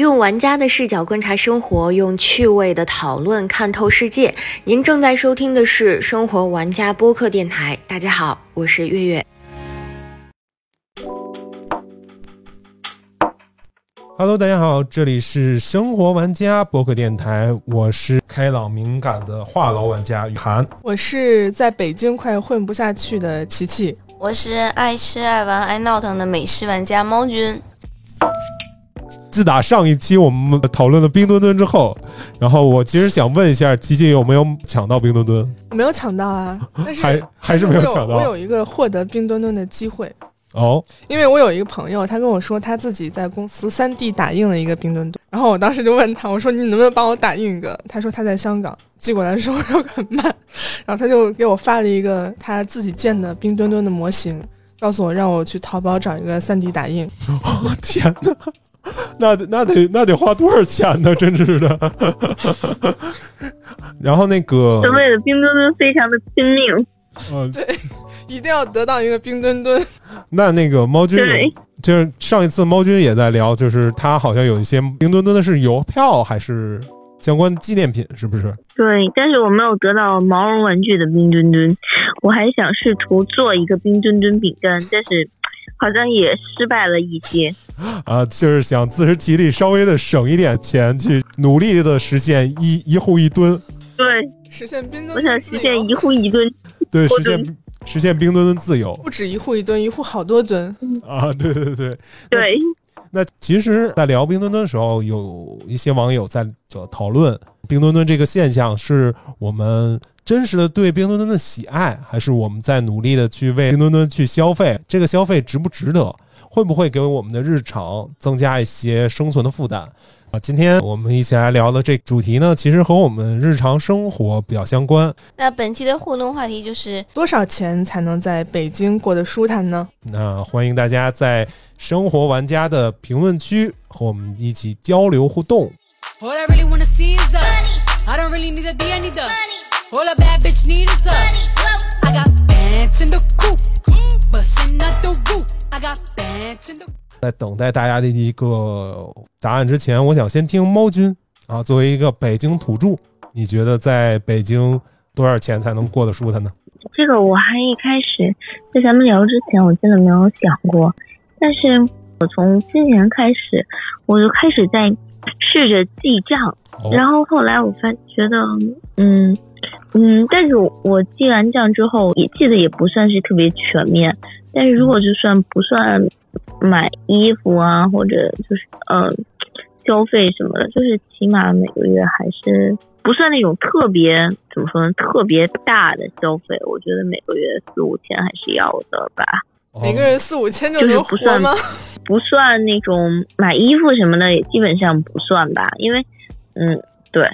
用玩家的视角观察生活，用趣味的讨论看透世界。您正在收听的是生活玩家播客电台。大家好，我是月月。Hello，大家好，这里是生活玩家播客电台，我是开朗敏感的话痨玩家雨涵。我是在北京快混不下去的琪琪，我是爱吃爱玩爱闹腾的美食玩家猫君。自打上一期我们讨论了冰墩墩之后，然后我其实想问一下，吉吉有没有抢到冰墩墩？没有抢到啊，但是还还是没有抢到我有一个获得冰墩墩的机会，哦，因为我有一个朋友，他跟我说他自己在公司三 D 打印了一个冰墩墩，然后我当时就问他，我说你能不能帮我打印一个？他说他在香港寄过来的时候又很慢，然后他就给我发了一个他自己建的冰墩墩的模型，告诉我让我去淘宝找一个三 D 打印。天哪！那得那得那得花多少钱呢？真是的。然后那个，为了冰墩墩非常的拼命。嗯，对，一定要得到一个冰墩墩。那那个猫君，就是上一次猫君也在聊，就是他好像有一些冰墩墩的是邮票还是相关纪念品，是不是？对，但是我没有得到毛绒玩具的冰墩墩，我还想试图做一个冰墩墩饼干，但是好像也失败了一些。啊，就是想自食其力，稍微的省一点钱，去努力的实现一一户一吨，对，实现冰墩我墩我想实现一户一吨。对，实现实现冰墩墩自由不止一户一吨，一户好多吨。啊！对对对。对，那其实，在聊冰墩墩的时候，有一些网友在就讨论冰墩墩这个现象，是我们真实的对冰墩墩的喜爱，还是我们在努力的去为冰墩墩去消费？这个消费值不值得？会不会给我们的日常增加一些生存的负担？啊，今天我们一起来聊的这主题呢，其实和我们日常生活比较相关。那本期的互动话题就是多少钱才能在北京过得舒坦呢？那欢迎大家在生活玩家的评论区和我们一起交流互动。在等待大家的一个答案之前我想先听猫君啊作为一个北京土著你觉得在北京多少钱才能过得舒坦呢？这个我还一开始在咱们聊之前我真的没有想过但是我从今年开始我就开始在试着记账。然后后来我发觉得嗯嗯，但是我我记完账之后，也记得也不算是特别全面。但是如果就算不算买衣服啊，或者就是呃消费什么的，就是起码每个月还是不算那种特别怎么说呢，特别大的消费。我觉得每个月四五千还是要的吧。哦每个人四五千就就是能活不算吗？不算那种买衣服什么的，也基本上不算吧，因为，嗯，对，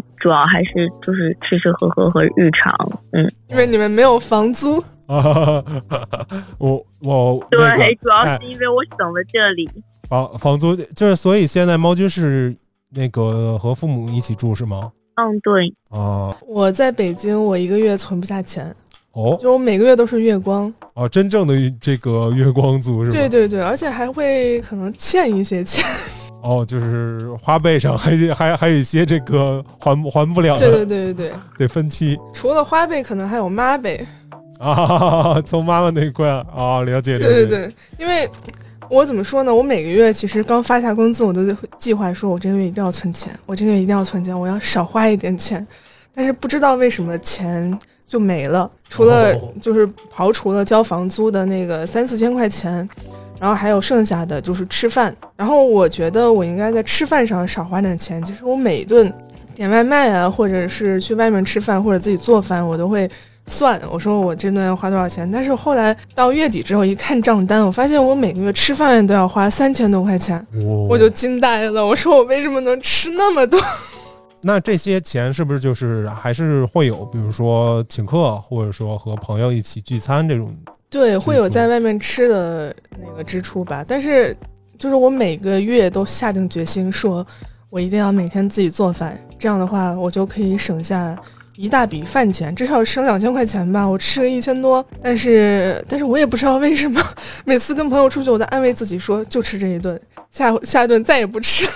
就主要还是就是吃吃喝喝和日常，嗯，因为你们没有房租。啊，我 我那对，个主要哎是因为我省了这里，房房租就是，所以现在猫君是那个和父母一起住是吗？嗯，对，啊我在北京，我一个月存不下钱，哦就我每个月都是月光。哦，真正的这个月光族是吧？对对对，而且还会可能欠一些钱。哦，就是花呗上 还还还有一些这个还还不了的，对对对对对，得分期除了花呗，可能还有妈呗。啊，从妈妈那一块啊，了解了解。对对对，因为我怎么说呢？我每个月其实刚发下工资，我都会计划说，我这个月一定要存钱，我这个月一定要存钱，我要少花一点钱。但是不知道为什么钱就没了，除了哦 就是刨除了交房租的那个三四千块钱，然后还有剩下的就是吃饭。然后我觉得我应该在吃饭上少花点钱。其实我每一顿点外卖啊，或者是去外面吃饭，或者自己做饭，我都会算，我说我这顿要花多少钱。但是后来到月底之后一看账单，我发现我每个月吃饭都要花三千多块钱，我我就惊呆了。我说我为什么能吃那么多？那这些钱是不是就是还是会有，比如说请客，或者说和朋友一起聚餐这种？对，会有在外面吃的那个支出吧。但是就是我每个月都下定决心说，我一定要每天自己做饭，这样的话我就可以省下一大笔饭钱，至少省两千块钱吧。我吃个一千多，但是但是我也不知道为什么，每次跟朋友出去，我都安慰自己说就吃这一顿，下下一顿再也不吃。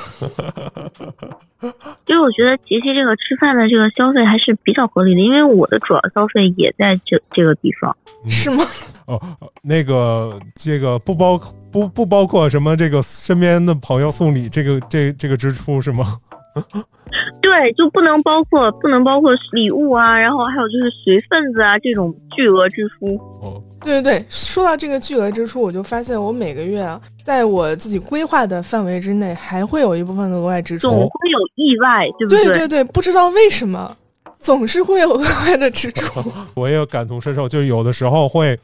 因为我觉得琪琪这个吃饭的这个消费还是比较合理的，因为我的主要消费也在这这个地方。嗯是吗？哦，那个这个不包不不包括什么这个身边的朋友送礼这个这这个支出是吗？对，就不能包括不能包括礼物啊，然后还有就是随份子啊这种巨额支出。哦，对对对，说到这个巨额支出，我就发现我每个月啊，在我自己规划的范围之内，还会有一部分的额外支出。总会有意外，对不对对对，不知道为什么，总是会有额外的支出。我也有感同身受，就有的时候会，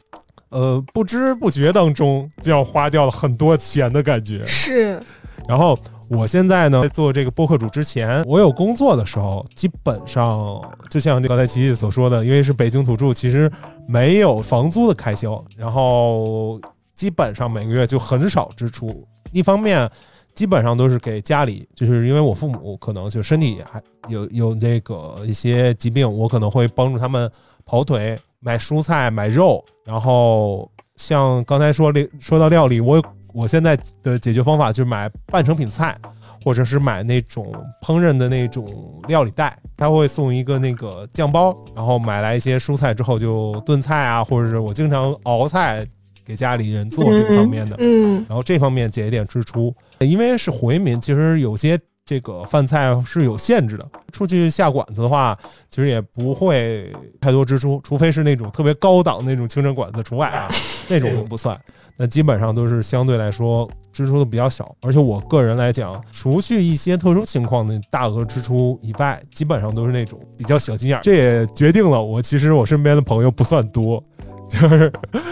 呃，不知不觉当中就要花掉了很多钱的感觉。是，然后我现在呢，在做这个播客主之前，我有工作的时候，基本上就像刚才琪琪所说的，因为是北京土著，其实没有房租的开销，然后基本上每个月就很少支出。一方面，基本上都是给家里，就是因为我父母可能就身体还有有这个一些疾病，我可能会帮助他们跑腿、买蔬菜、买肉，然后像刚才说料说到料理，我我现在的解决方法就是买半成品菜，或者是买那种烹饪的那种料理袋，他会送一个那个酱包，然后买来一些蔬菜之后就炖菜啊，或者是我经常熬菜给家里人做这个方面的，嗯，然后这方面减一点支出，因为是回民，其实有些这个饭菜是有限制的。出去下馆子的话，其实也不会太多支出，除非是那种特别高档那种清真馆子除外啊，那种不算。那基本上都是相对来说支出的比较小，而且我个人来讲，除去一些特殊情况的大额支出以外，基本上都是那种比较小心眼儿。这也决定了我其实我身边的朋友不算多，就是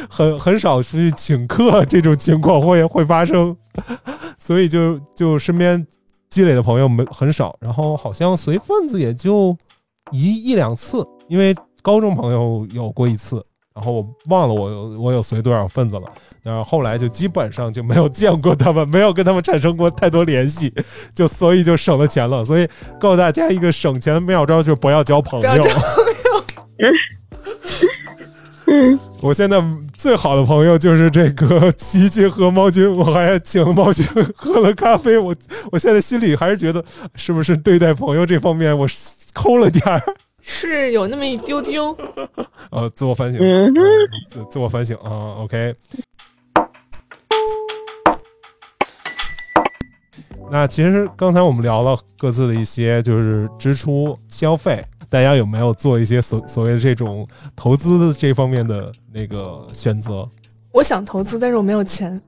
很很少出去请客这种情况会会发生，所以就就身边积累的朋友没很少，然后好像随份子也就一一两次，因为高中朋友有过一次，然后我忘了我有我有随多少份子了，然后后来就基本上就没有见过他们，没有跟他们产生过太多联系，就所以就省了钱了。所以告诉大家一个省钱的妙招，就是不要交朋友不要交。嗯，我现在最好的朋友就是这个琪琪和猫君，我还请了猫君喝了咖啡。我 我现在心里还是觉得，是不是对待朋友这方面我抠了点儿？是有那么一丢丢。呃，自我反省，自自我反省啊。OK，那其实刚才我们聊了各自的一些就是支出消费，大家有没有做一些所所谓的这种投资的这方面的那个选择？我想投资，但是我没有钱。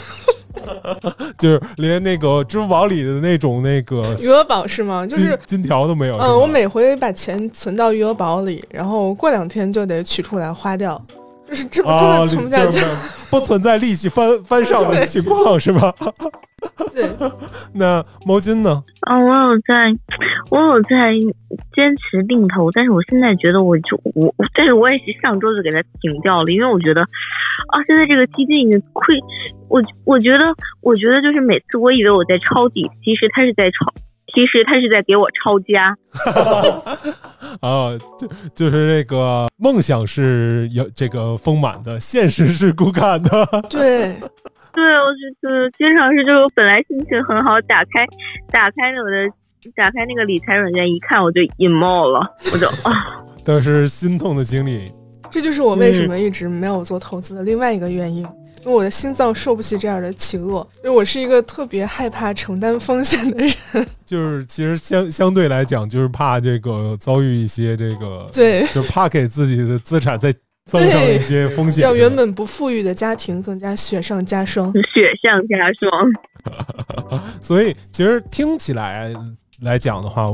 就是连那个支付宝里的那种那个余额宝是吗？就是金金条都没有。嗯，我每回把钱存到余额宝里，然后过两天就得取出来花掉，就是这么根啊，本存不下去。就是不存在利息翻翻上的情况是吧？对，那毛巾呢？啊，我有在，我有在坚持定投，但是我现在觉得我就我，但是我也是上周就给它停掉了，因为我觉得啊，现在这个基金已经亏，我我觉得我觉得就是每次我以为我在抄底，其实它是在抄，其实他是在给我抄家。啊，就就是这个梦想是有这个丰满的，现实是骨感的。对，对，我就就经常是就是我本来心情很好，打开打开我的打开那个理财软件一看，我就 emo 了，我就 啊，都是心痛的经历。这就是我为什么一直没有做投资的另外一个原因，因为我的心脏受不起这样的起落，因为我是一个特别害怕承担风险的人。就是其实相相对来讲，就是怕这个遭遇一些这个，对，就怕给自己的资产再增上一些风险。让原本不富裕的家庭更加雪上加霜。雪上加霜。所以其实听起来来讲的话，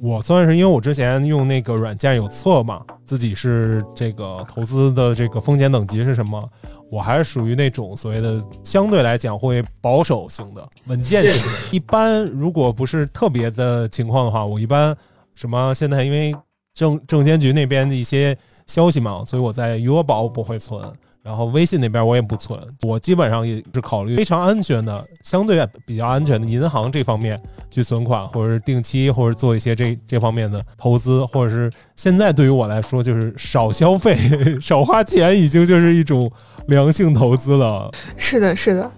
我算是因为我之前用那个软件有测嘛，自己是这个投资的这个风险等级是什么，我还是属于那种所谓的相对来讲会保守型的、稳健型的。一般如果不是特别的情况的话，我一般什么现在因为证证监局那边的一些消息嘛，所以我在余额宝不会存。然后微信那边我也不存，我基本上也是考虑非常安全的、相对比较安全的银行这方面去存款，或者是定期，或者做一些这这方面的投资，或者是现在对于我来说就是少消费、少花钱，已经就是一种良性投资了。是的，是的，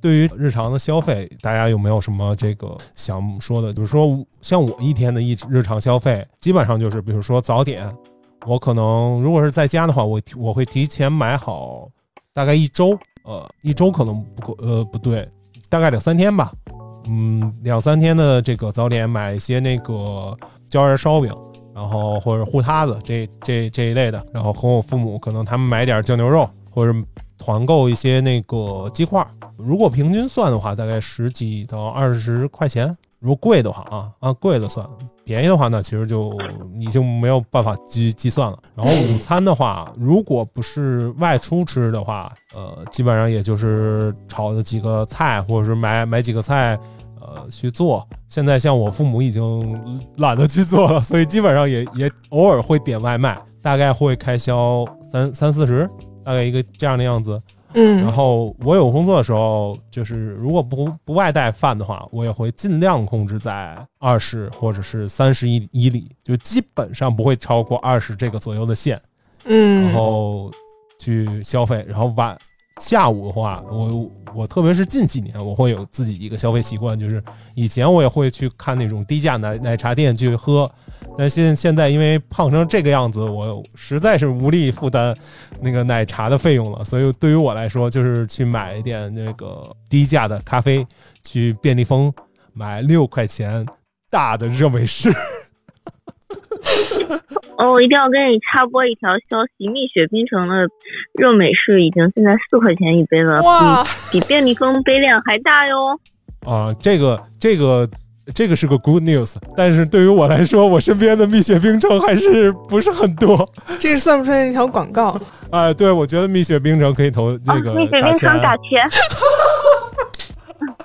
对于日常的消费，大家有没有什么这个想说的？比如说，像我一天的一日常消费，基本上就是，比如说早点，我可能如果是在家的话，我我会提前买好，大概一周，呃，一周可能不够，呃，不对，大概两三天吧，嗯，两三天的这个早点，买一些那个椒盐烧饼，然后或者糊塌子这这这一类的，然后和我父母可能他们买点酱牛肉，或者团购一些那个鸡块。如果平均算的话，大概十几到二十块钱。如果贵的话啊，按贵的算；便宜的话那，其实就已经没有办法计计算了。然后午餐的话，如果不是外出吃的话，呃，基本上也就是炒的几个菜，或者是买买几个菜，呃，去做。现在像我父母已经懒得去做了，所以基本上也也偶尔会点外卖，大概会开销三三四十，大概一个这样的样子。嗯，然后我有工作的时候，就是如果不不外带饭的话，我也会尽量控制在二十或者是三十一以里，就基本上不会超过二十这个左右的线，嗯，然后去消费。然后晚下午的话，我我特别是近几年，我会有自己一个消费习惯，就是以前我也会去看那种低价奶奶茶店去喝，但现现在因为胖成这个样子，我实在是无力负担那个奶茶的费用了，所以对于我来说，就是去买一点那个低价的咖啡，去便利蜂买六块钱大的热美式。哦，我一定要跟你插播一条消息：蜜雪冰城的热美式已经现在四块钱一杯了，比比便利蜂杯量还大哟。啊，这个这个这个是个 good news，但是对于我来说，我身边的蜜雪冰城还是不是很多。这个算不算一条广告？哎，对，我觉得蜜雪冰城可以投这个啊、蜜雪冰城打钱。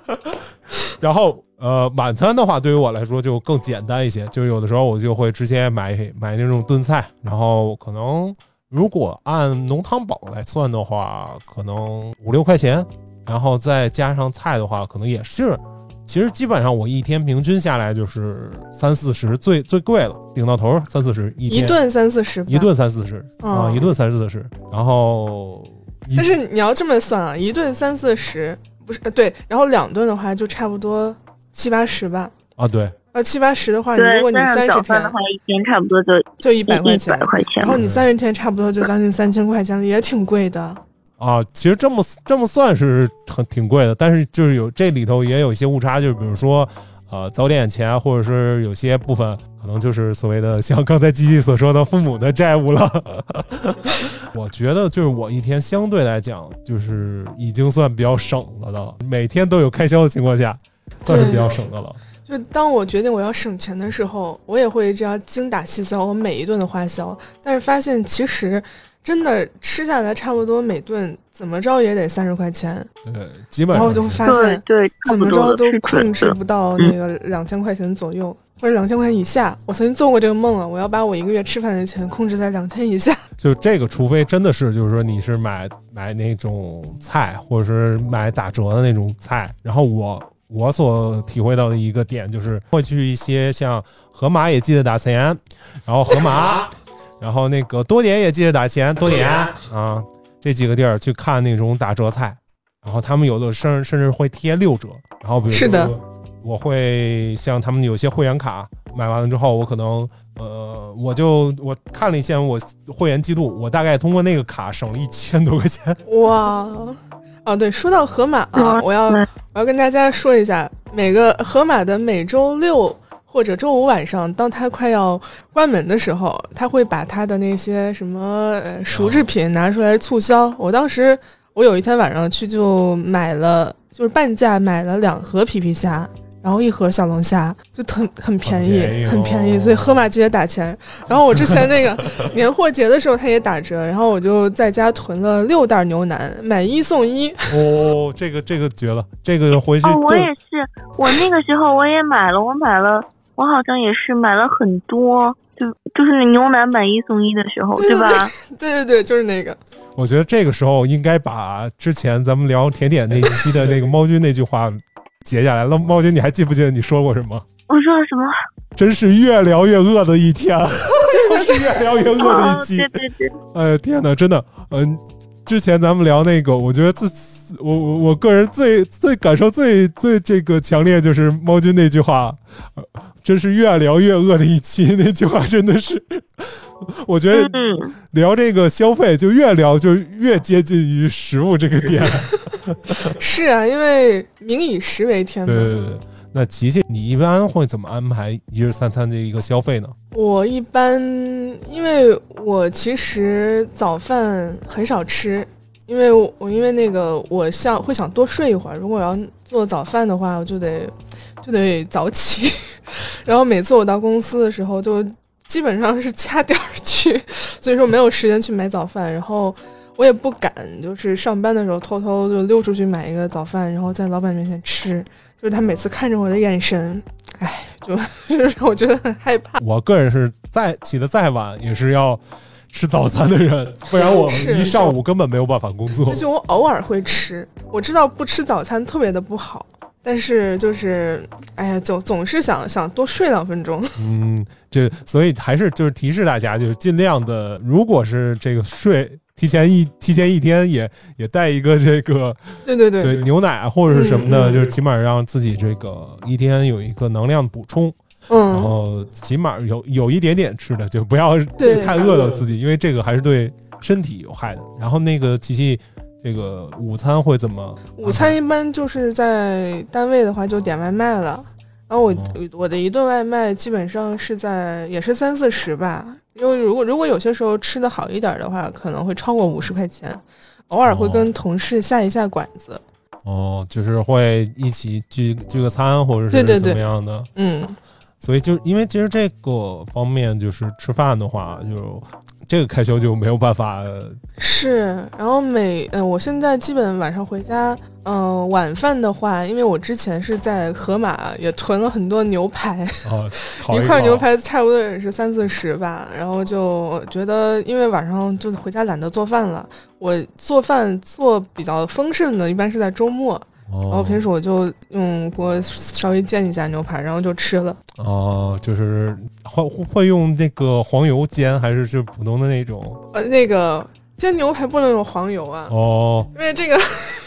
然后呃，晚餐的话，对于我来说就更简单一些，就是有的时候我就会直接买买那种炖菜，然后可能如果按浓汤宝来算的话，可能五六块钱，然后再加上菜的话，可能也是。其实基本上我一天平均下来就是三四十，最最贵了，顶到头三四十一天。一顿三四十，一顿三四十啊，哦一顿三四十，然后但是你要这么算啊，一顿三四十，不是呃对，然后两顿的话就差不多七八十吧。啊对，呃，七八十的话，你如果，你三十天的话，一天差不多就就一一百块钱。一百，块钱。然。后你三十天差不多就将近三千块钱了，也挺贵的。啊，其实这么这么算是很挺贵的，但是就是有这里头也有一些误差，就是比如说，呃，早点钱或者是有些部分可能就是所谓的像刚才机器所说的父母的债务了。我觉得就是我一天相对来讲就是已经算比较省了的，每天都有开销的情况下，算是比较省的了。就当我决定我要省钱的时候，我也会这样精打细算我每一顿的花销，但是发现其实真的吃下来差不多每顿怎么着也得三十块钱，对，基本然后上我就会发现对，差怎么着都。控制不到那个两千块钱左右，或者两千块钱以下。我曾经做过这个梦啊，我要把我一个月吃饭的钱控制在两千以下。就这个，除非真的是，就是说你是买买那种菜，或者是买打折的那种菜，然后我我所体会到的一个点就是会去一些像盒马也记得打钱，然后盒马，然后那个多点也记得打钱，多点啊这几个地儿去看那种打折菜，然后他们有的甚甚至会贴六折，然后比如是的。说我会像他们有些会员卡买完了之后，我可能呃，我就我看了一下我会员记录，我大概通过那个卡省了一千多块钱。哇，啊对，说到盒马啊，嗯我要我要跟大家说一下，每个盒马的每周六或者周五晚上，当他快要关门的时候，他会把他的那些什么呃熟制品拿出来促销。我当时我有一天晚上去就买了，就是半价买了两盒皮皮虾。然后一盒小龙虾就很很便宜，很便宜很便宜，哦所以盒马记得打钱。然后我之前那个 年货节的时候，他也打折，然后我就在家囤了六袋牛腩，买一送一。哦，这个这个绝了，这个回去哦，我也是，我那个时候我也买了，我买了我好像也是买了很多，就就是牛奶买一送一的时候，对对吧？对对对，就是那个。我觉得这个时候应该把之前咱们聊甜点那一期的那个猫君那句话截下来了。猫君，你还记不记得你说过什么？我说了什么？真是越聊越饿的一天，真是越聊越饿的哦一，期。对对对，哎呀天哪，真的，嗯、之前咱们聊那个，我觉得最我我我个人最最感受最最这个强烈就是猫君那句话，呃真是越聊越饿的一期。那句话真的是，我觉得嗯，聊这个消费就越聊就越接近于食物这个点。是啊，因为民以食为天嘛。对对对。那琪琪，你一般会怎么安排一日三餐的一个消费呢？我一般，因为我其实早饭很少吃，因为我我因为那个我想会想多睡一会儿，如果要做早饭的话，我就得就得早起，然后每次我到公司的时候就基本上是掐点儿去，所以说没有时间去买早饭，然后我也不敢就是上班的时候偷偷就溜出去买一个早饭，然后在老板面前吃，就是他每次看着我的眼神，哎，就 就是我觉得很害怕。我个人是再起得再晚也是要吃早餐的人，不然我是一上午根本没有办法工作而。且我偶尔会吃，我知道不吃早餐特别的不好，但是就是，哎呀，总总是想想多睡两分钟。嗯，这所以还是就是提示大家，就是尽量的，如果是这个睡提前一提前一天也也带一个这个对对对对牛奶或者是什么的，就是起码让自己这个一天有一个能量补充，嗯然嗯，后起码有有一点点吃的，就不要太饿到自己，因为这个还是对身体有害的。然后那个琪琪，这个午餐会怎么？午餐一般就是在单位的话就点外卖了，然后我、哦我的一顿外卖基本上是在也是三四十吧，因为如果如果有些时候吃的好一点的话，可能会超过五十块钱，偶尔会哦跟同事下一下馆子。哦，就是会一起聚聚个餐，或者是怎对对对么样的？嗯，所以就因为其实这个方面，就是吃饭的话，就这个开销就没有办法是，然后每嗯、我现在基本晚上回家，嗯、晚饭的话，因为我之前是在盒马也囤了很多牛排，一块牛排差不多也是三四十吧，然后就觉得因为晚上就回家懒得做饭了，我做饭做比较丰盛的，一般是在周末，然后哦平时我就用锅稍微煎一下牛排，然后就吃了。哦，就是会会用那个黄油煎，还是就普通的那种？呃，那个煎牛排不能用黄油啊，哦因为这个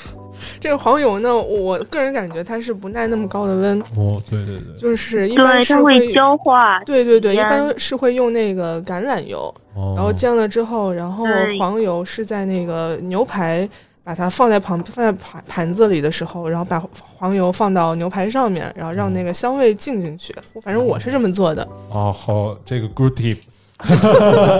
这个黄油呢，我个人感觉它是不耐那么高的温，哦，对对对，就是一般对，是它会焦化。对对对，一般是会用那个橄榄油，哦然后煎了之后，然后黄油是在那个牛排把它放在旁放在盘盘子里的时候，然后把黄油放到牛排上面，然后让那个香味进进去。我反正我是这么做的。哦，好，这个 good tip。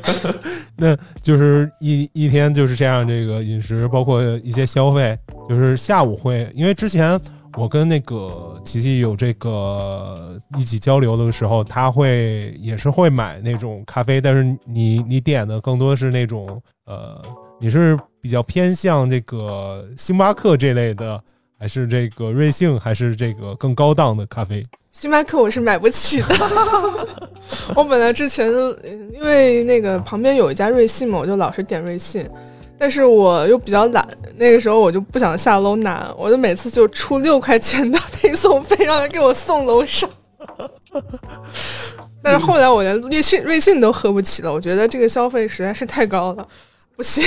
那就是一一天就是这样，这个饮食包括一些消费，就是下午会，因为之前我跟那个琪琪有这个一起交流的时候，他会也是会买那种咖啡，但是你你点的更多是那种呃，你是比较偏向这个星巴克这类的，还是这个瑞幸，还是这个更高档的咖啡？星巴克我是买不起的，我本来之前嗯因为那个旁边有一家瑞幸嘛，我就老是点瑞幸，但是我又比较懒，那个时候我就不想下楼拿，我就每次就出六块钱的配送费，让他给我送楼上。但是后来我连瑞幸瑞幸都喝不起了，我觉得这个消费实在是太高了，不行。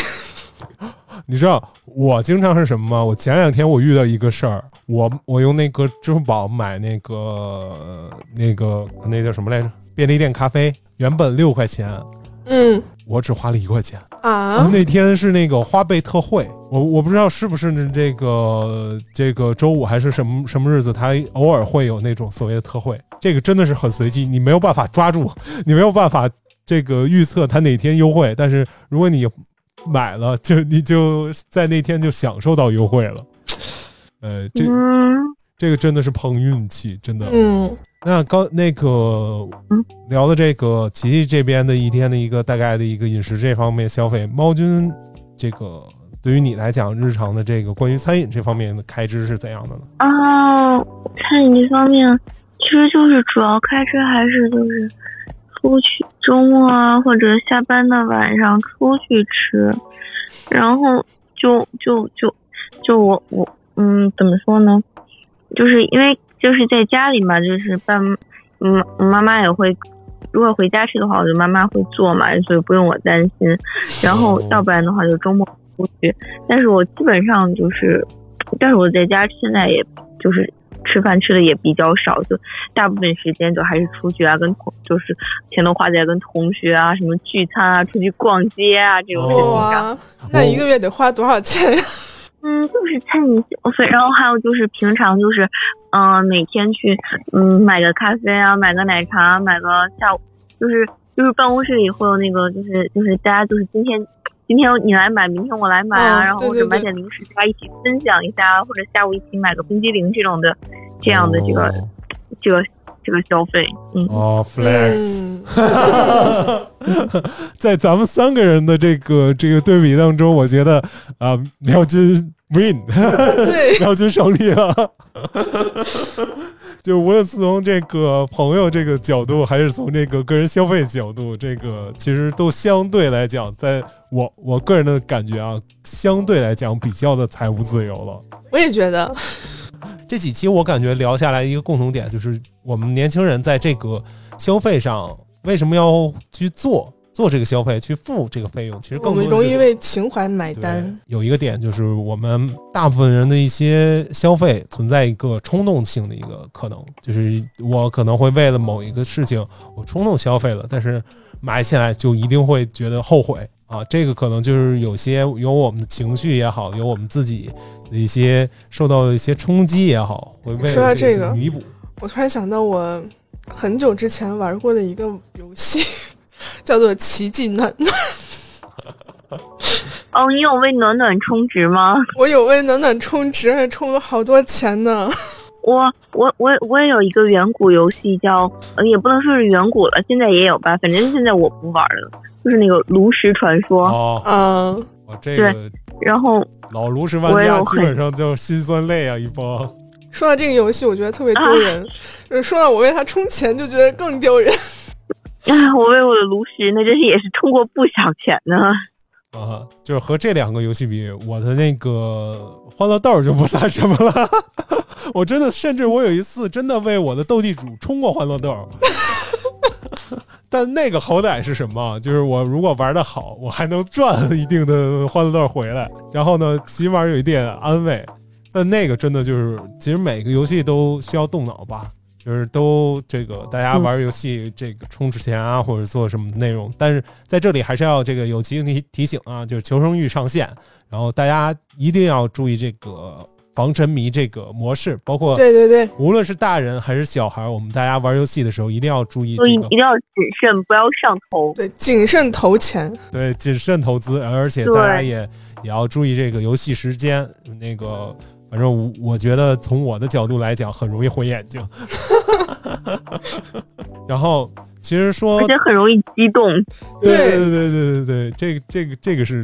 你知道我经常是什么吗？我前两天我遇到一个事儿，我我用那个支付宝买那个呃那个那叫什么来着？便利店咖啡，原本六块钱，嗯我只花了一块钱。啊，那天是那个花呗特惠，我我不知道是不是这个这个周五还是什么什么日子，它偶尔会有那种所谓的特惠。这个真的是很随机，你没有办法抓住，你没有办法这个预测它哪天优惠。但是如果你买了，就你就在那天就享受到优惠了。呃，这嗯，这个真的是碰运气，真的。嗯那刚那个嗯聊的这个琪琪这边的一天的一个大概的一个饮食这方面消费，猫君这个对于你来讲，日常的这个关于餐饮这方面的开支是怎样的呢？啊，餐饮这方面，其实就是主要开支还是就是出去周末啊或者下班的晚上出去吃，然后就就就就我我嗯怎么说呢？就是因为就是在家里嘛，就是爸嗯妈妈也会，如果回家吃的话，我就妈妈会做嘛，所以不用我担心。然后哦要不然的话就周末出去，但是我基本上就是，但是我在家现在也就是吃饭吃的也比较少，就大部分时间就还是出去啊，跟同就是钱都花在跟同学啊什么聚餐啊、出去逛街啊这种事情上。哇，那一个月得花多少钱呀？嗯，就是餐饮消费，然后还有就是平常就是，嗯、每天去嗯买个咖啡啊，买个奶茶，买个下午就是就是办公室里会有那个就是就是大家就是今天今天你来买，明天我来买啊，嗯然后或者买点零食，大家一起分享一下，或者下午一起买个冰激凌这种的，这样的这个、哦这个这个消费，嗯。哦，flex。嗯，在咱们三个人的这个这个对比当中，我觉得啊，廖军 win，对，廖军胜利了。就无论是从这个朋友这个角度，还是从这个个人消费角度，这个其实都相对来讲，在我我个人的感觉啊，相对来讲比较的财务自由了。我也觉得，这几期我感觉聊下来一个共同点，就是我们年轻人在这个消费上为什么要去做做这个消费，去付这个费用，其实更容易为情怀买单。有一个点就是我们大部分人的一些消费存在一个冲动性的一个可能，就是我可能会为了某一个事情我冲动消费了，但是买起来就一定会觉得后悔啊。这个可能就是有些有我们的情绪也好，有我们自己的一些受到的一些冲击也好，会为了这个弥补。我突然想到，我很久之前玩过的一个游戏，叫做《奇迹暖暖》。哦，你有为暖暖充值吗？我有为暖暖充值，还充了好多钱呢。我我我我也有一个远古游戏叫，呃，也不能说是远古了，现在也有吧，反正现在我不玩了，就是那个炉石传说。哦，嗯，我这个然后老炉石玩家基本上就心酸泪啊一帮。说到这个游戏，我觉得特别丢人。就是说到我为他充钱，就觉得更丢人。啊，我为我的炉石那真是也是充过不少钱呢。啊，就是和这两个游戏比，我的那个欢乐豆就不算什么了。我真的，甚至我有一次真的为我的斗地主充过欢乐豆，但那个好歹是什么？就是我如果玩的好，我还能赚一定的欢乐豆回来，然后呢，起码有一点安慰。但那个真的就是，其实每个游戏都需要动脑吧。就是都这个大家玩游戏这个充值钱啊，或者做什么内容，但是在这里还是要这个友情提提醒啊，就是求生欲上线，然后大家一定要注意这个防沉迷这个模式，包括对对对，无论是大人还是小孩，我们大家玩游戏的时候一定要注意一定要谨慎，不要上头。对，谨慎投钱。对谨慎投资，而且大家也也要注意这个游戏时间，那个。反正我我觉得从我的角度来讲，很容易毁眼睛。然后其实说而且很容易激动。对对对对对对对，这个这个这个是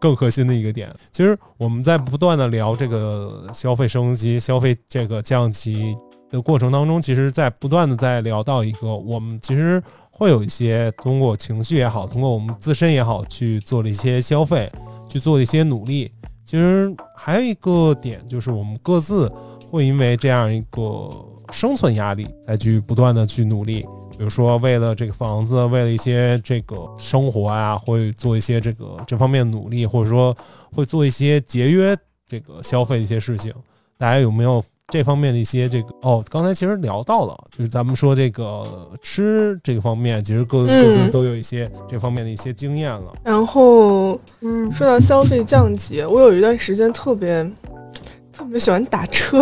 更核心的一个点。其实我们在不断的聊这个消费升级、消费这个降级的过程当中，其实在不断的在聊到一个，我们其实会有一些通过情绪也好，通过我们自身也好去做了一些消费，去做了一些努力。其实还有一个点就是，我们各自会因为这样一个生存压力，再去不断的去努力。比如说，为了这个房子，为了一些这个生活啊，会做一些这个这方面努力，或者说会做一些节约这个消费的一些事情。大家有没有这方面的一些这个？哦，刚才其实聊到了，就是咱们说这个吃这个方面，其实各各自嗯都有一些这方面的一些经验了。然后嗯，说到消费降级，我有一段时间特别特别喜欢打车，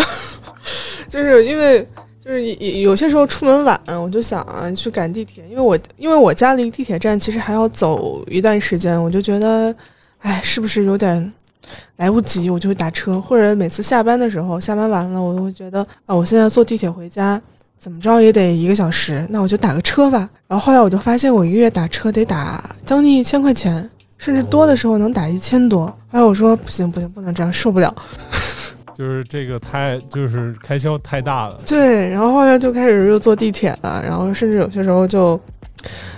就是因为就是有有些时候出门晚，我就想啊去赶地铁，因为我因为我家离地铁站其实还要走一段时间，我就觉得，哎，是不是有点来不及，我就会打车，或者每次下班的时候，下班完了，我就会觉得啊，我现在坐地铁回家。怎么着也得一个小时，那我就打个车吧。然后后来我就发现，我一个月打车得打将近一千块钱，甚至多的时候能打一千多。后来我说不行不行，不能这样，受不了。就是这个太就是开销太大了。对，然后后来就开始又坐地铁了，然后甚至有些时候就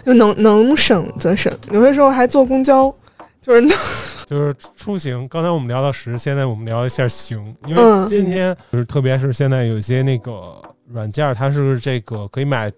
就能能省则省，有些时候还坐公交，就是能就是出行，刚才我们聊到食，现在我们聊一下行，因嗯。为今天就是特别是现在有一些那个软件儿，它是这个可以买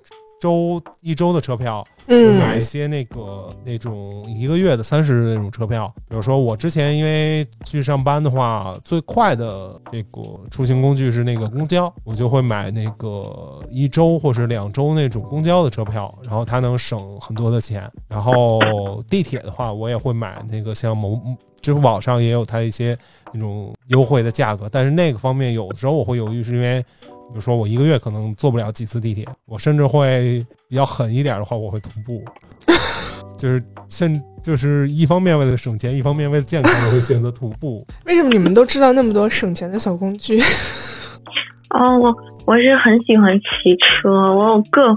周一周的车票，嗯买一嗯些那个那种一个月的三十日那种车票。比如说我之前因为去上班的话，最快的这个出行工具是那个公交，我就会买那个一周或是两周那种公交的车票，然后它能省很多的钱。然后地铁的话，我也会买那个像某支付宝上也有它一些那种优惠的价格，但是那个方面有的时候我会犹豫，是因为。比如说我一个月可能坐不了几次地铁，我甚至会比较狠一点的话，我会徒步，就是甚就是一方面为了省钱，一方面为了健康，我会选择徒步。为什么你们都知道那么多省钱的小工具？哦，我我是很喜欢骑车，我有各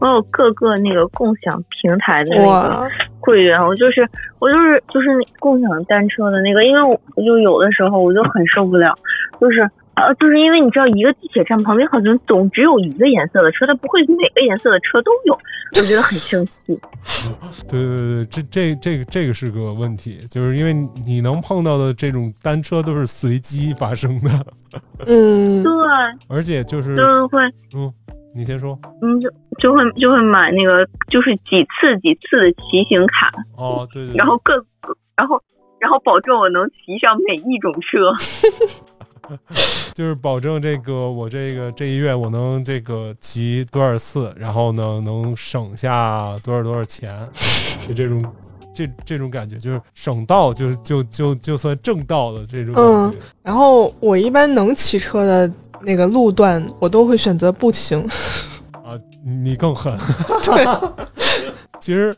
我有各个那个共享平台的那个，会员，我就是我就是就是共享单车的那个，因为我我就有的时候我就很受不了，就是呃就是因为你知道一个地铁站旁边好像总只有一个颜色的车，它不会每个颜色的车都有，我觉得很生气。对对对，这这这个这个是个问题，就是因为你能碰到的这种单车都是随机发生的，嗯 对，而且就是就是会嗯，你先说嗯就就会就会买那个就是几次几次的骑行卡，哦，对对对，然后各然后然后保证我能骑上每一种车。就是保证这个我这个这一月我能这个骑多少次，然后呢能省下多少多少钱，就这种这这种感觉，就是省道就就就就算正道的这种感觉。然后我一般能骑车的那个路段，我都会选择步行。啊，你更狠。对，其实，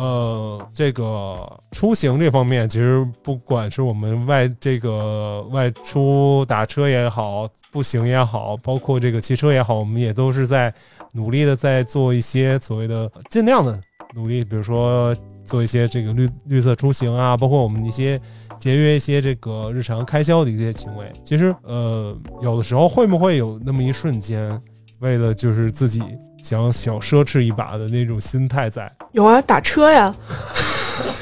呃，这个出行这方面，其实不管是我们外这个外出打车也好，步行也好，包括这个骑车也好，我们也都是在努力的在做一些所谓的尽量的努力，比如说做一些这个绿绿色出行啊，包括我们一些。节约一些这个日常开销的一些行为，其实呃，有的时候会不会有那么一瞬间，为了就是自己想小奢侈一把的那种心态在，有啊，打车呀，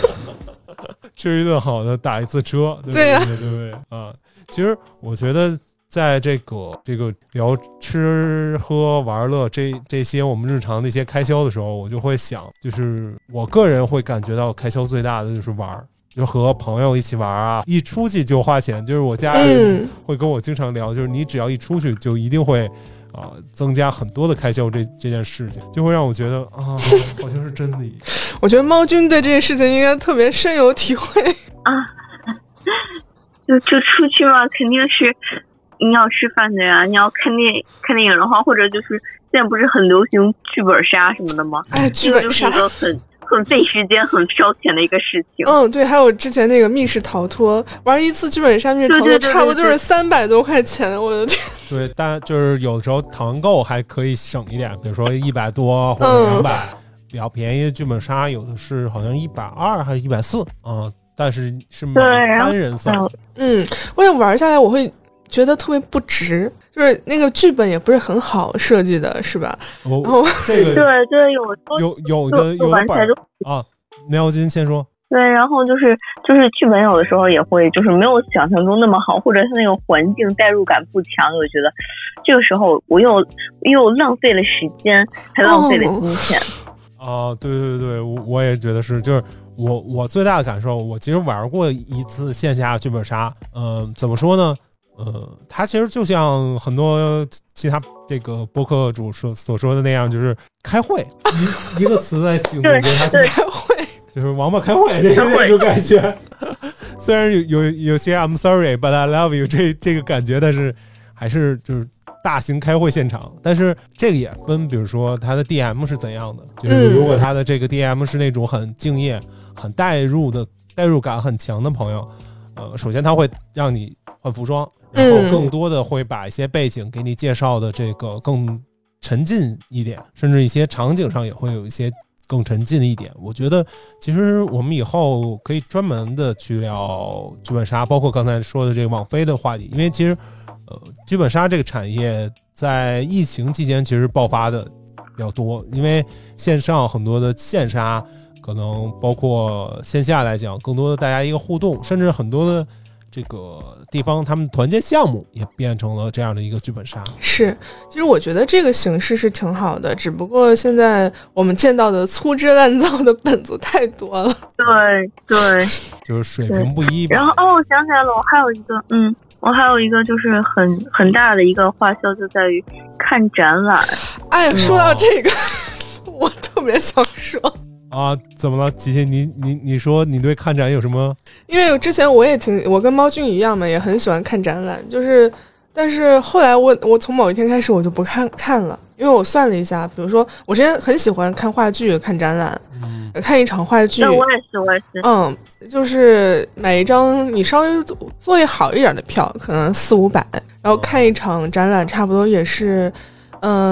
吃一顿好的，打一次车，对对呀对对不对啊？其实我觉得，在这个这个聊吃喝玩乐这这些我们日常的一些开销的时候，我就会想，就是我个人会感觉到开销最大的就是玩儿。就和朋友一起玩啊，一出去就花钱。就是我家人嗯，会跟我经常聊，就是你只要一出去，就一定会啊、增加很多的开销。这这件事情就会让我觉得啊，好像是真的一样。我觉得猫君对这件事情应该特别深有体会。啊，就就出去嘛，肯定是你要吃饭的呀，你要看电看电影的话，或者就是现在不是很流行剧本杀什么的吗？哎，剧本杀这个就是一，个很很费时间、很烧钱的一个事情。嗯，对，还有之前那个密室逃脱，玩一次剧本杀密室逃脱，差不多就是对三百多块钱，我的天！对，但就是有的时候团购还可以省一点，比如说一百多或者嗯两百、比较便宜的剧本杀，有的是好像一百二还是一百四嗯，但是是买单人算。嗯，我想玩下来，我会觉得特别不值，就是那个剧本也不是很好设计的，是吧？哦、然后这个对对，有有有的有的啊，苗金先说。对，然后就是就是剧本有的时候也会就是没有想象中那么好，或者它那个环境代入感不强，我就觉得这个时候我又又浪费了时间，还浪费了金钱。啊，对对对，我我也觉得是，就是我我最大的感受，我其实玩过一次线下剧本杀，嗯、怎么说呢？呃，它其实就像很多其他这个播客主说所说的那样，就是开会，一一个词在形容就是开会，就是王八开会这种感觉。虽然有有有些 I'm sorry but I love you 这这个感觉，但是还是就是大型开会现场。但是这个也分，比如说他的 DM 是怎样的，就是嗯如果他的这个 DM 是那种很敬业、很代入的代入感很强的朋友，呃，首先他会让你换服装，然后嗯更多的会把一些背景给你介绍的这个更沉浸一点，甚至一些场景上也会有一些更沉浸的一点。我觉得其实我们以后可以专门的去聊剧本杀，包括刚才说的这个网飞的话题，因为其实呃，剧本杀这个产业在疫情期间其实爆发的比较多，因为线上很多的线杀，可能包括线下来讲，更多的大家一个互动，甚至很多的这个地方他们团建项目也变成了这样的一个剧本杀。是，其实我觉得这个形式是挺好的，只不过现在我们见到的粗制滥造的本子太多了。对对。就是水平不一。然后哦，我想起来了，我还有一个，嗯，我还有一个就是很很大的一个花销就在于看展览。哎，说到这个，我特别想说。啊，怎么了，琪琪？你你你说你对看展有什么？因为之前我也挺，我跟猫君一样嘛，也很喜欢看展览。就是，但是后来我我从某一天开始我就不看看了，因为我算了一下，比如说我之前很喜欢看话剧、看展览，看一场话剧。那我也是，我也是。嗯，就是买一张你稍微座位好一点的票，可能四五百，然后看一场展览，差不多也是。嗯，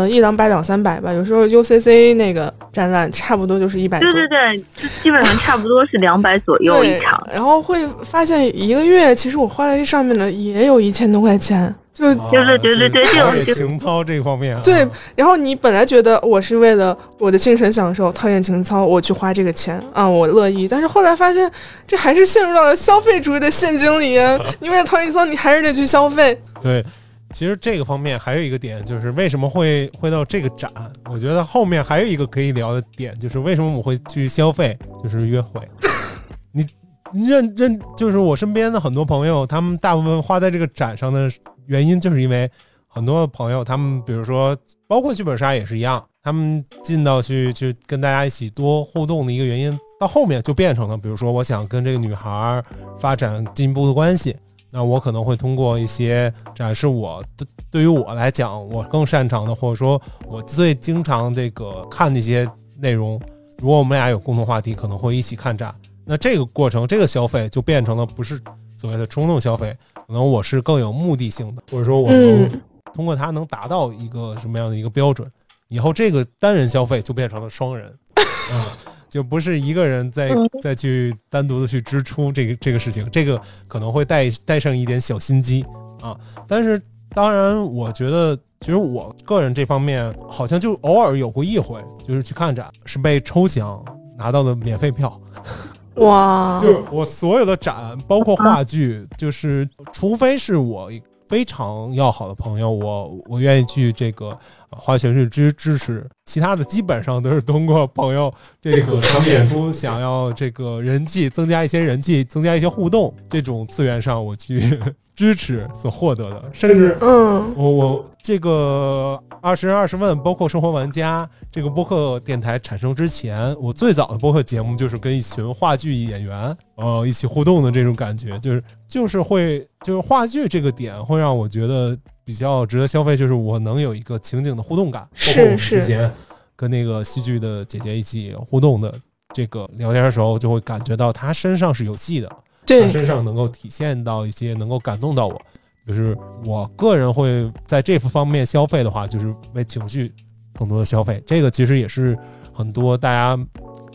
一两百两三百吧，有时候 UCC 那个展览差不多就是一百多。对对对，就基本上差不多是两百左右一场。然后会发现一个月，其实我花在这上面的也有一千多块钱，就就是对对对，这种情操这方面。对，然后你本来觉得我是为了我的精神享受、陶冶情操，我去花这个钱啊，我乐意。但是后来发现，这还是陷入到了消费主义的陷阱里。你为了陶冶情操，你还是得去消费。对。其实这个方面还有一个点，就是为什么会会到这个展？我觉得后面还有一个可以聊的点，就是为什么我会去消费，就是约会。你认认，就是我身边的很多朋友，他们大部分花在这个展上的原因，就是因为很多朋友，他们比如说，包括剧本杀也是一样，他们进到去去跟大家一起多互动的一个原因，到后面就变成了，比如说我想跟这个女孩发展进一步的关系。那我可能会通过一些展示我对，对于我来讲，我更擅长的，或者说我最经常这个看的一些内容。如果我们俩有共同话题，可能会一起看展。那这个过程，这个消费就变成了不是所谓的冲动消费，可能我是更有目的性的，或者说我能通过它能达到一个什么样的一个标准。以后这个单人消费就变成了双人。啊。就不是一个人再再去单独的去支出这个这个事情，这个可能会带带上一点小心机啊。但是当然，我觉得其实我个人这方面好像就偶尔有过一回，就是去看展是被抽奖拿到的免费票。哇！就是我所有的展，包括话剧，就是除非是我非常要好的朋友，我我愿意去这个。花钱去支支持，其他的基本上都是通过朋友这个他们演出，想要这个人气增加一些人气，增加一些互动这种资源上，我去支持所获得的。甚至，嗯，我我这个二十人二十问，包括生活玩家这个播客电台产生之前，我最早的播客节目就是跟一群话剧演员呃一起互动的这种感觉，就是就是会就是话剧这个点会让我觉得。比较值得消费，就是我能有一个情景的互动感。是是。之前跟那个戏剧的姐姐一起互动的这个聊天的时候，就会感觉到她身上是有戏的，对，身上能够体现到一些能够感动到我。就是我个人会在这方面消费的话，就是为情绪更多的消费。这个其实也是很多大家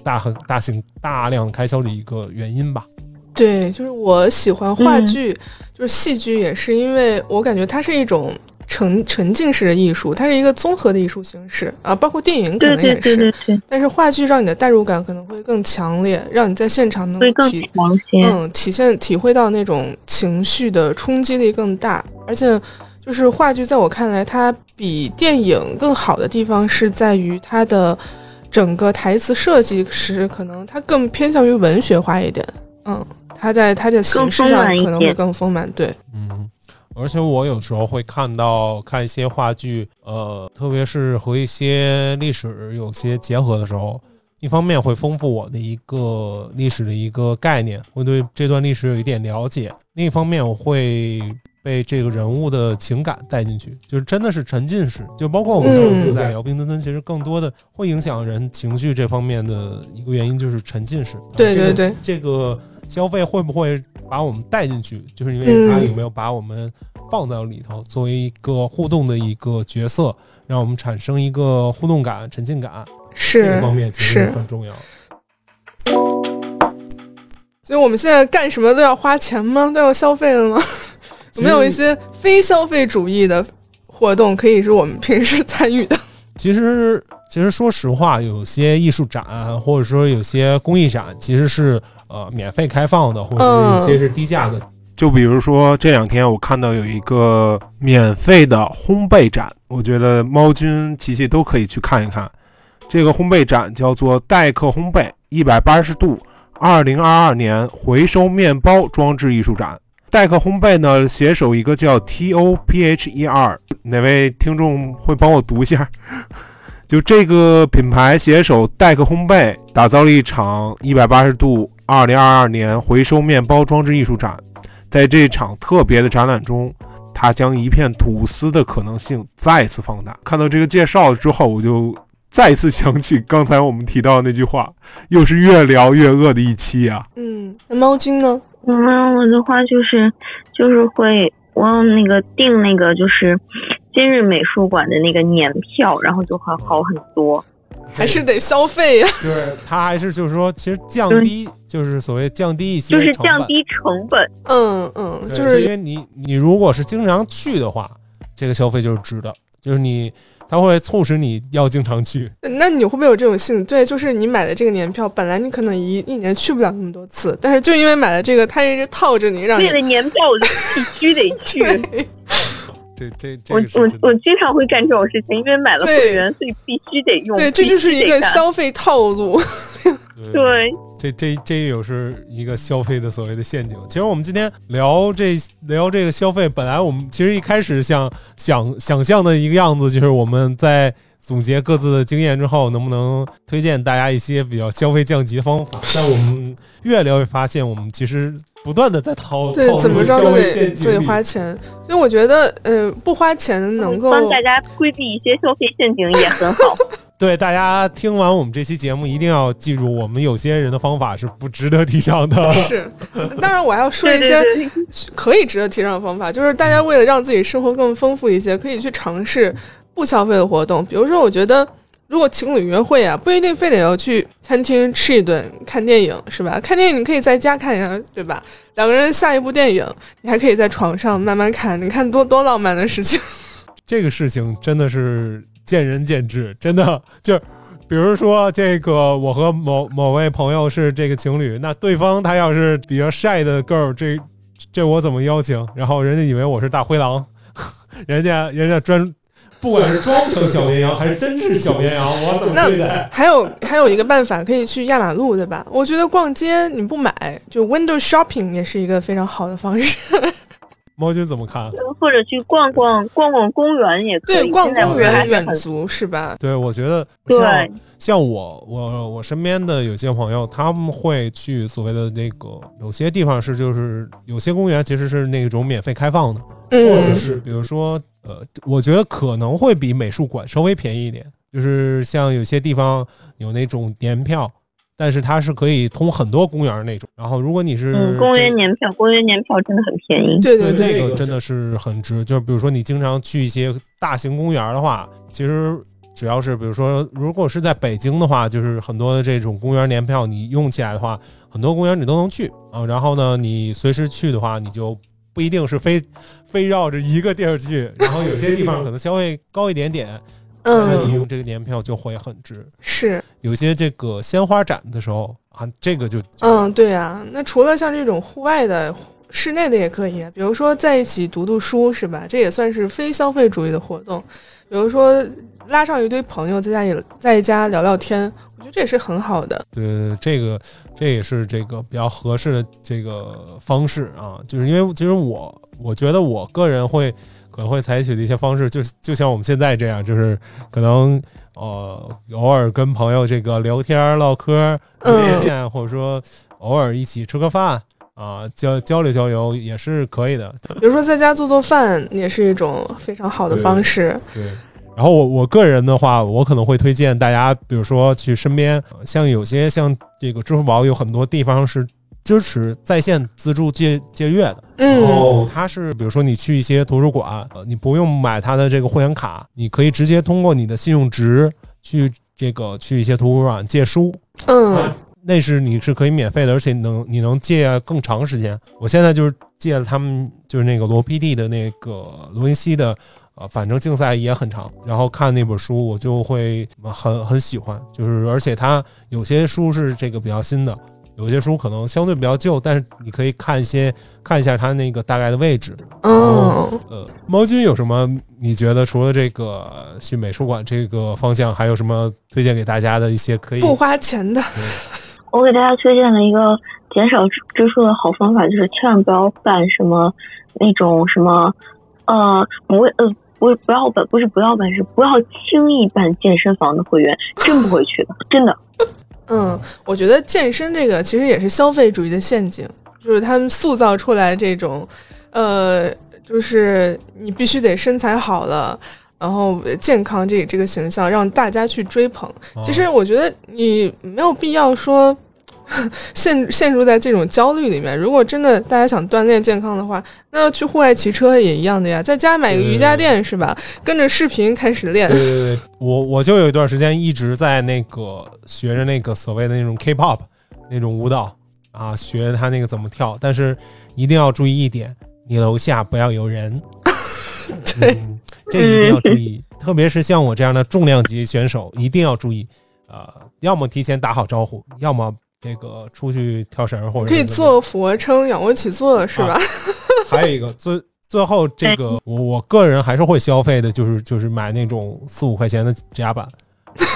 大很大型大量开销的一个原因吧。对，就是我喜欢话剧，就是戏剧，也是因为我感觉它是一种沉沉浸式的艺术，它是一个综合的艺术形式啊，包括电影可能也是。但是话剧让你的代入感可能会更强烈，让你在现场能体嗯体现体会到那种情绪的冲击力更大。而且就是话剧，在我看来，它比电影更好的地方是在于它的整个台词设计时可能它更偏向于文学化一点，嗯。它在它的形式上可能会更丰满，对，嗯，而且我有时候会看到看一些话剧，呃，特别是和一些历史有些结合的时候，一方面会丰富我的一个历史的一个概念，会对这段历史有一点了解；另一方面，我会被这个人物的情感带进去，就是真的是沉浸式，就包括我们上次在聊冰墩墩，其实更多的会影响人情绪这方面的一个原因就是沉浸式，对对对，这个。消费会不会把我们带进去？就是因为它有没有把我们放到里头，作为一个互动的一个角色，让我们产生一个互动感、沉浸感，是这个方面其实很重要。所以我们现在干什么都要花钱吗？都要消费了吗？有没有一些非消费主义的活动可以是我们平时参与的？其实，其实说实话，有些艺术展或者说有些公益展，其实是呃免费开放的，或者是一些是低价的。就比如说这两天我看到有一个免费的烘焙展，我觉得猫君、琪琪都可以去看一看。这个烘焙展叫做代客烘焙一百八十度二零二二年回收面包装置艺术展。代客烘焙呢，携手一个叫 T O P H E R，哪位听众会帮我读一下？就这个品牌携手代客烘焙，打造了一场一百八十度二零二二年回收面包装置艺术展。在这场特别的展览中，它将一片吐司的可能性再次放大。看到这个介绍之后，我就再次想起刚才我们提到的那句话，又是越聊越饿的一期啊。嗯，那猫君呢？嗯，我的话就是就是会我那个订那个就是今日美术馆的那个年票，然后就会好很多。还是得消费呀。就是它还是就是说，其实降低就是所谓降低一些，就是降低成本。嗯嗯，就是因为你你如果是经常去的话，这个消费就是值的，就是你它会促使你要经常去。那你会不会有这种性？对，就是你买的这个年票，本来你可能一一年去不了那么多次，但是就因为买了这个，它一直套着你，让你为了年票我就必须得 去。这这我我我经常会干这种事情，因为买了会员，所以必须得用。对，这就是一个消费套路。对，这这这又是一个消费的所谓的陷阱。其实我们今天聊这聊这个消费，本来我们其实一开始想想想象的一个样子，就是我们在总结各自的经验之后，能不能推荐大家一些比较消费降级的方法？但我们越聊越发现，我们其实。不断的在掏，对，怎么着都得对花钱，所以我觉得，呃，不花钱能够帮大家规避一些消费陷阱也很好。对，大家听完我们这期节目，一定要记住，我们有些人的方法是不值得提倡的。是，当然我还要说一些可以值得提倡的方法，就是大家为了让自己生活更丰富一些，可以去尝试不消费的活动，比如说，我觉得。如果情侣约会啊，不一定非得要去餐厅吃一顿、看电影，是吧？看电影你可以在家看呀，对吧？两个人下一部电影，你还可以在床上慢慢看，你看多多浪漫的事情。这个事情真的是见仁见智，真的就，比如说这个，我和某某位朋友是这个情侣，那对方他要是比较晒的 girl，这这我怎么邀请？然后人家以为我是大灰狼，人家人家专。不管是装成小绵羊还是真是小绵羊，我怎么对待？还有还有一个办法，可以去压马路，对吧？我觉得逛街你不买，就 window shopping 也是一个非常好的方式。猫君怎么看？或者去逛逛逛逛公园也可以。对，逛公园远足是吧？对，我觉得对，像我我我身边的有些朋友，他们会去所谓的那个有些地方是就是有些公园其实是那种免费开放的，或者是比如说。呃，我觉得可能会比美术馆稍微便宜一点，就是像有些地方有那种年票，但是它是可以通很多公园那种。然后如果你是公园年票，公园年票真的很便宜。对对对，那个真的是很值。就是比如说你经常去一些大型公园的话，其实只要是比如说如果是在北京的话，就是很多的这种公园年票你用起来的话，很多公园你都能去啊。然后呢，你随时去的话，你就。不一定是非非绕着一个地儿去，然后有些地方可能消费高一点点，嗯，你用这个年票就会很值。是有些这个鲜花展的时候啊，这个就嗯，对啊。那除了像这种户外的、室内的也可以，比如说在一起读读书，是吧？这也算是非消费主义的活动。比如说拉上一堆朋友在家里在家聊聊天，我觉得这也是很好的。对，这个。这也是这个比较合适的这个方式啊，就是因为其实我我觉得我个人会可能会采取的一些方式，就就像我们现在这样，就是可能呃偶尔跟朋友这个聊天唠嗑连线，或者说偶尔一起吃个饭啊，交交流交流也是可以的。比如说在家做做饭也是一种非常好的方式。对。然后我我个人的话，我可能会推荐大家，比如说去身边，像有些像这个支付宝有很多地方是支持在线自助借借阅的。嗯，然后它是比如说你去一些图书馆，呃，你不用买它的这个会员卡，你可以直接通过你的信用值去这个去一些图书馆借书。嗯，那是你是可以免费的，而且能你能借更长时间。我现在就是借了他们就是那个罗 PD 的那个罗云熙的。呃，反正竞赛也很长，然后看那本书，我就会很很喜欢，就是而且它有些书是这个比较新的，有些书可能相对比较旧，但是你可以看一些看一下它那个大概的位置。哦，呃，猫君有什么？你觉得除了这个去美术馆这个方向，还有什么推荐给大家的一些可以不花钱的？我给大家推荐了一个减少支出的好方法，就是千万不要办什么那种什么。呃，不会，呃，不，不要办，不是不要办，是不要轻易办健身房的会员，真不会去的，真的。嗯，我觉得健身这个其实也是消费主义的陷阱，就是他们塑造出来这种，呃，就是你必须得身材好了，然后健康这这个形象让大家去追捧。其实我觉得你没有必要说。陷陷入在这种焦虑里面。如果真的大家想锻炼健康的话，那去户外骑车也一样的呀，在家买个瑜伽垫是吧？跟着视频开始练。对对对，我我就有一段时间一直在那个学着那个所谓的那种 K-pop 那种舞蹈啊，学他那个怎么跳。但是一定要注意一点，你楼下不要有人。对，这一定要注意，特别是像我这样的重量级选手，一定要注意。呃，要么提前打好招呼，要么。这个出去跳绳或者可以做俯卧撑、仰卧起坐是吧？还有一个最最后这个，我我个人还是会消费的，就是就是买那种四五块钱的指甲板，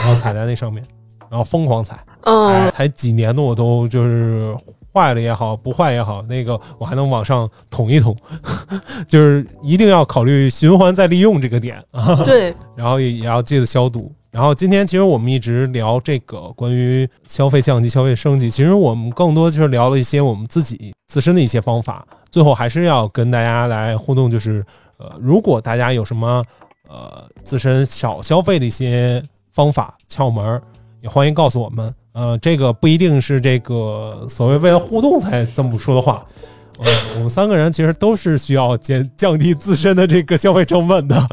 然后踩在那上面，然后疯狂踩。嗯，踩几年的我都就是坏了也好，不坏也好，那个我还能往上捅一捅，就是一定要考虑循环再利用这个点啊。对，然后也也要记得消毒。然后今天其实我们一直聊这个关于消费降级、消费升级，其实我们更多就是聊了一些我们自己自身的一些方法。最后还是要跟大家来互动，就是呃，如果大家有什么呃自身少消费的一些方法窍门，也欢迎告诉我们。呃，这个不一定是这个所谓为了互动才这么说的话。呃，我们三个人其实都是需要减降低自身的这个消费成本的。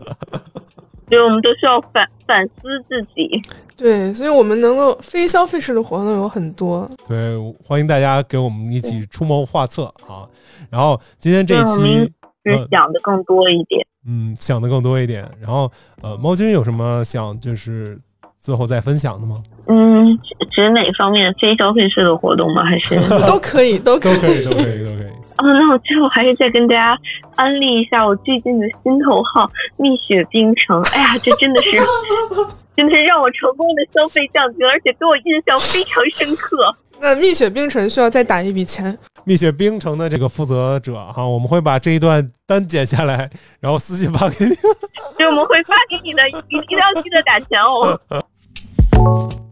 所以我们都需要反反思自己。对，所以我们能够非消费式的活动有很多。对，欢迎大家给我们一起出谋划策啊！然后今天这一期想的更多一点，嗯，想的更多一点。然后呃，猫君有什么想就是最后再分享的吗？嗯，指哪方面非消费式的活动吗？还是都可以，都可以，都可以，都可以，都可以。哦，那我最后还是再跟大家安利一下我最近的心头好蜜雪冰城。哎呀，这真的是，真的是让我成功的消费降级，而且给我印象非常深刻。那蜜雪冰城需要再打一笔钱。蜜雪冰城的这个负责者哈，我们会把这一段单剪下来，然后私信发给你。对，我们会发给你的，一定要记得打钱哦。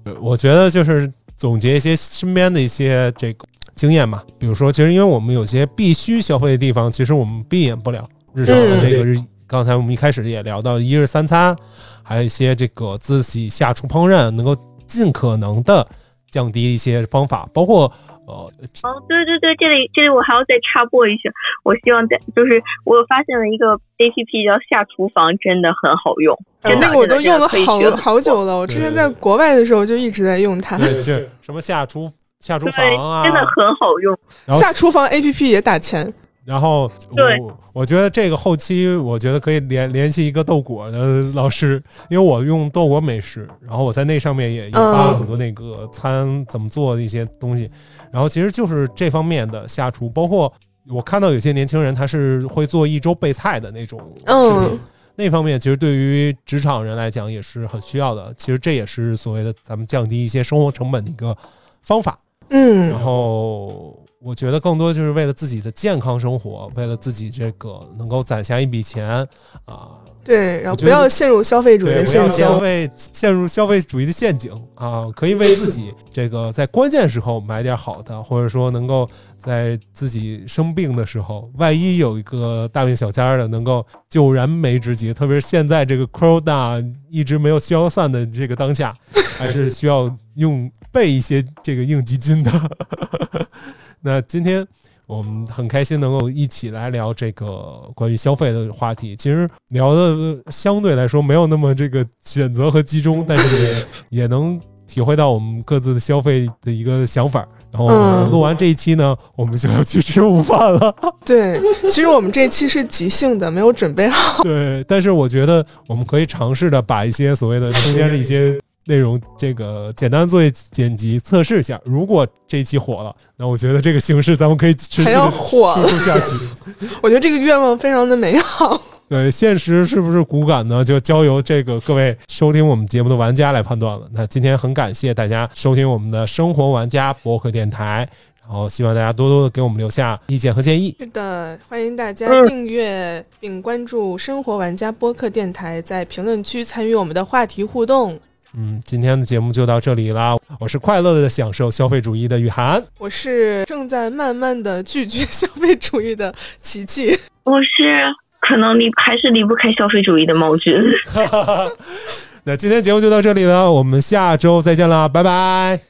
我觉得就是总结一些身边的一些这个。经验嘛，比如说，其实因为我们有些必须消费的地方，其实我们避免不了日常的这个日。刚才我们一开始也聊到一日三餐，还有一些这个自己下厨烹饪，能够尽可能的降低一些方法，包括呃。哦，对对对，这里这里我还要再插播一下，我希望在就是我发现了一个 A P P 叫下厨房，真的很好用。那个我都用了好好久了，我之前在国外的时候就一直在用它。对，就什么下厨。下厨房啊，真的很好用。下厨房 A P P 也打钱。然后，对，我觉得这个后期，我觉得可以联联系一个豆果的老师，因为我用豆果美食，然后我在那上面也也发了很多那个餐怎么做的一些东西。然后其实就是这方面的下厨，包括我看到有些年轻人他是会做一周备菜的那种嗯，那方面其实对于职场人来讲也是很需要的。其实这也是所谓的咱们降低一些生活成本的一个方法。嗯，然后我觉得更多就是为了自己的健康生活，为了自己这个能够攒下一笔钱啊。对，然后不要陷入消费主义的陷阱，消费陷入消费主义的陷阱啊！可以为自己这个在关键时候买点好的，或者说能够在自己生病的时候，万一有一个大病小灾的，能够救燃眉之急。特别是现在这个 corona 一直没有消散的这个当下，还是需要用。备一些这个应急金的。那今天我们很开心能够一起来聊这个关于消费的话题。其实聊的相对来说没有那么这个选择和集中，但是也也能体会到我们各自的消费的一个想法。然后我们嗯录完这一期呢，我们就要去吃午饭了。对，其实我们这期是即兴的，没有准备好。对，但是我觉得我们可以尝试的把一些所谓的中间的一些内容，这个简单做一剪辑测试一下。如果这一期火了，那我觉得这个形式咱们可以持续还要火下去。我觉得这个愿望非常的美好。对，现实是不是骨感呢？就交由这个各位收听我们节目的玩家来判断了。那今天很感谢大家收听我们的生活玩家博客电台，然后希望大家多多的给我们留下意见和建议。是的，欢迎大家嗯订阅并关注“生活玩家”播客电台，在评论区参与我们的话题互动。嗯，今天的节目就到这里啦。我是快乐的享受消费主义的雨涵。我是正在慢慢的拒绝消费主义的琪琪。我是可能离还是离不开消费主义的毛军。那今天节目就到这里了，我们下周再见啦，拜拜。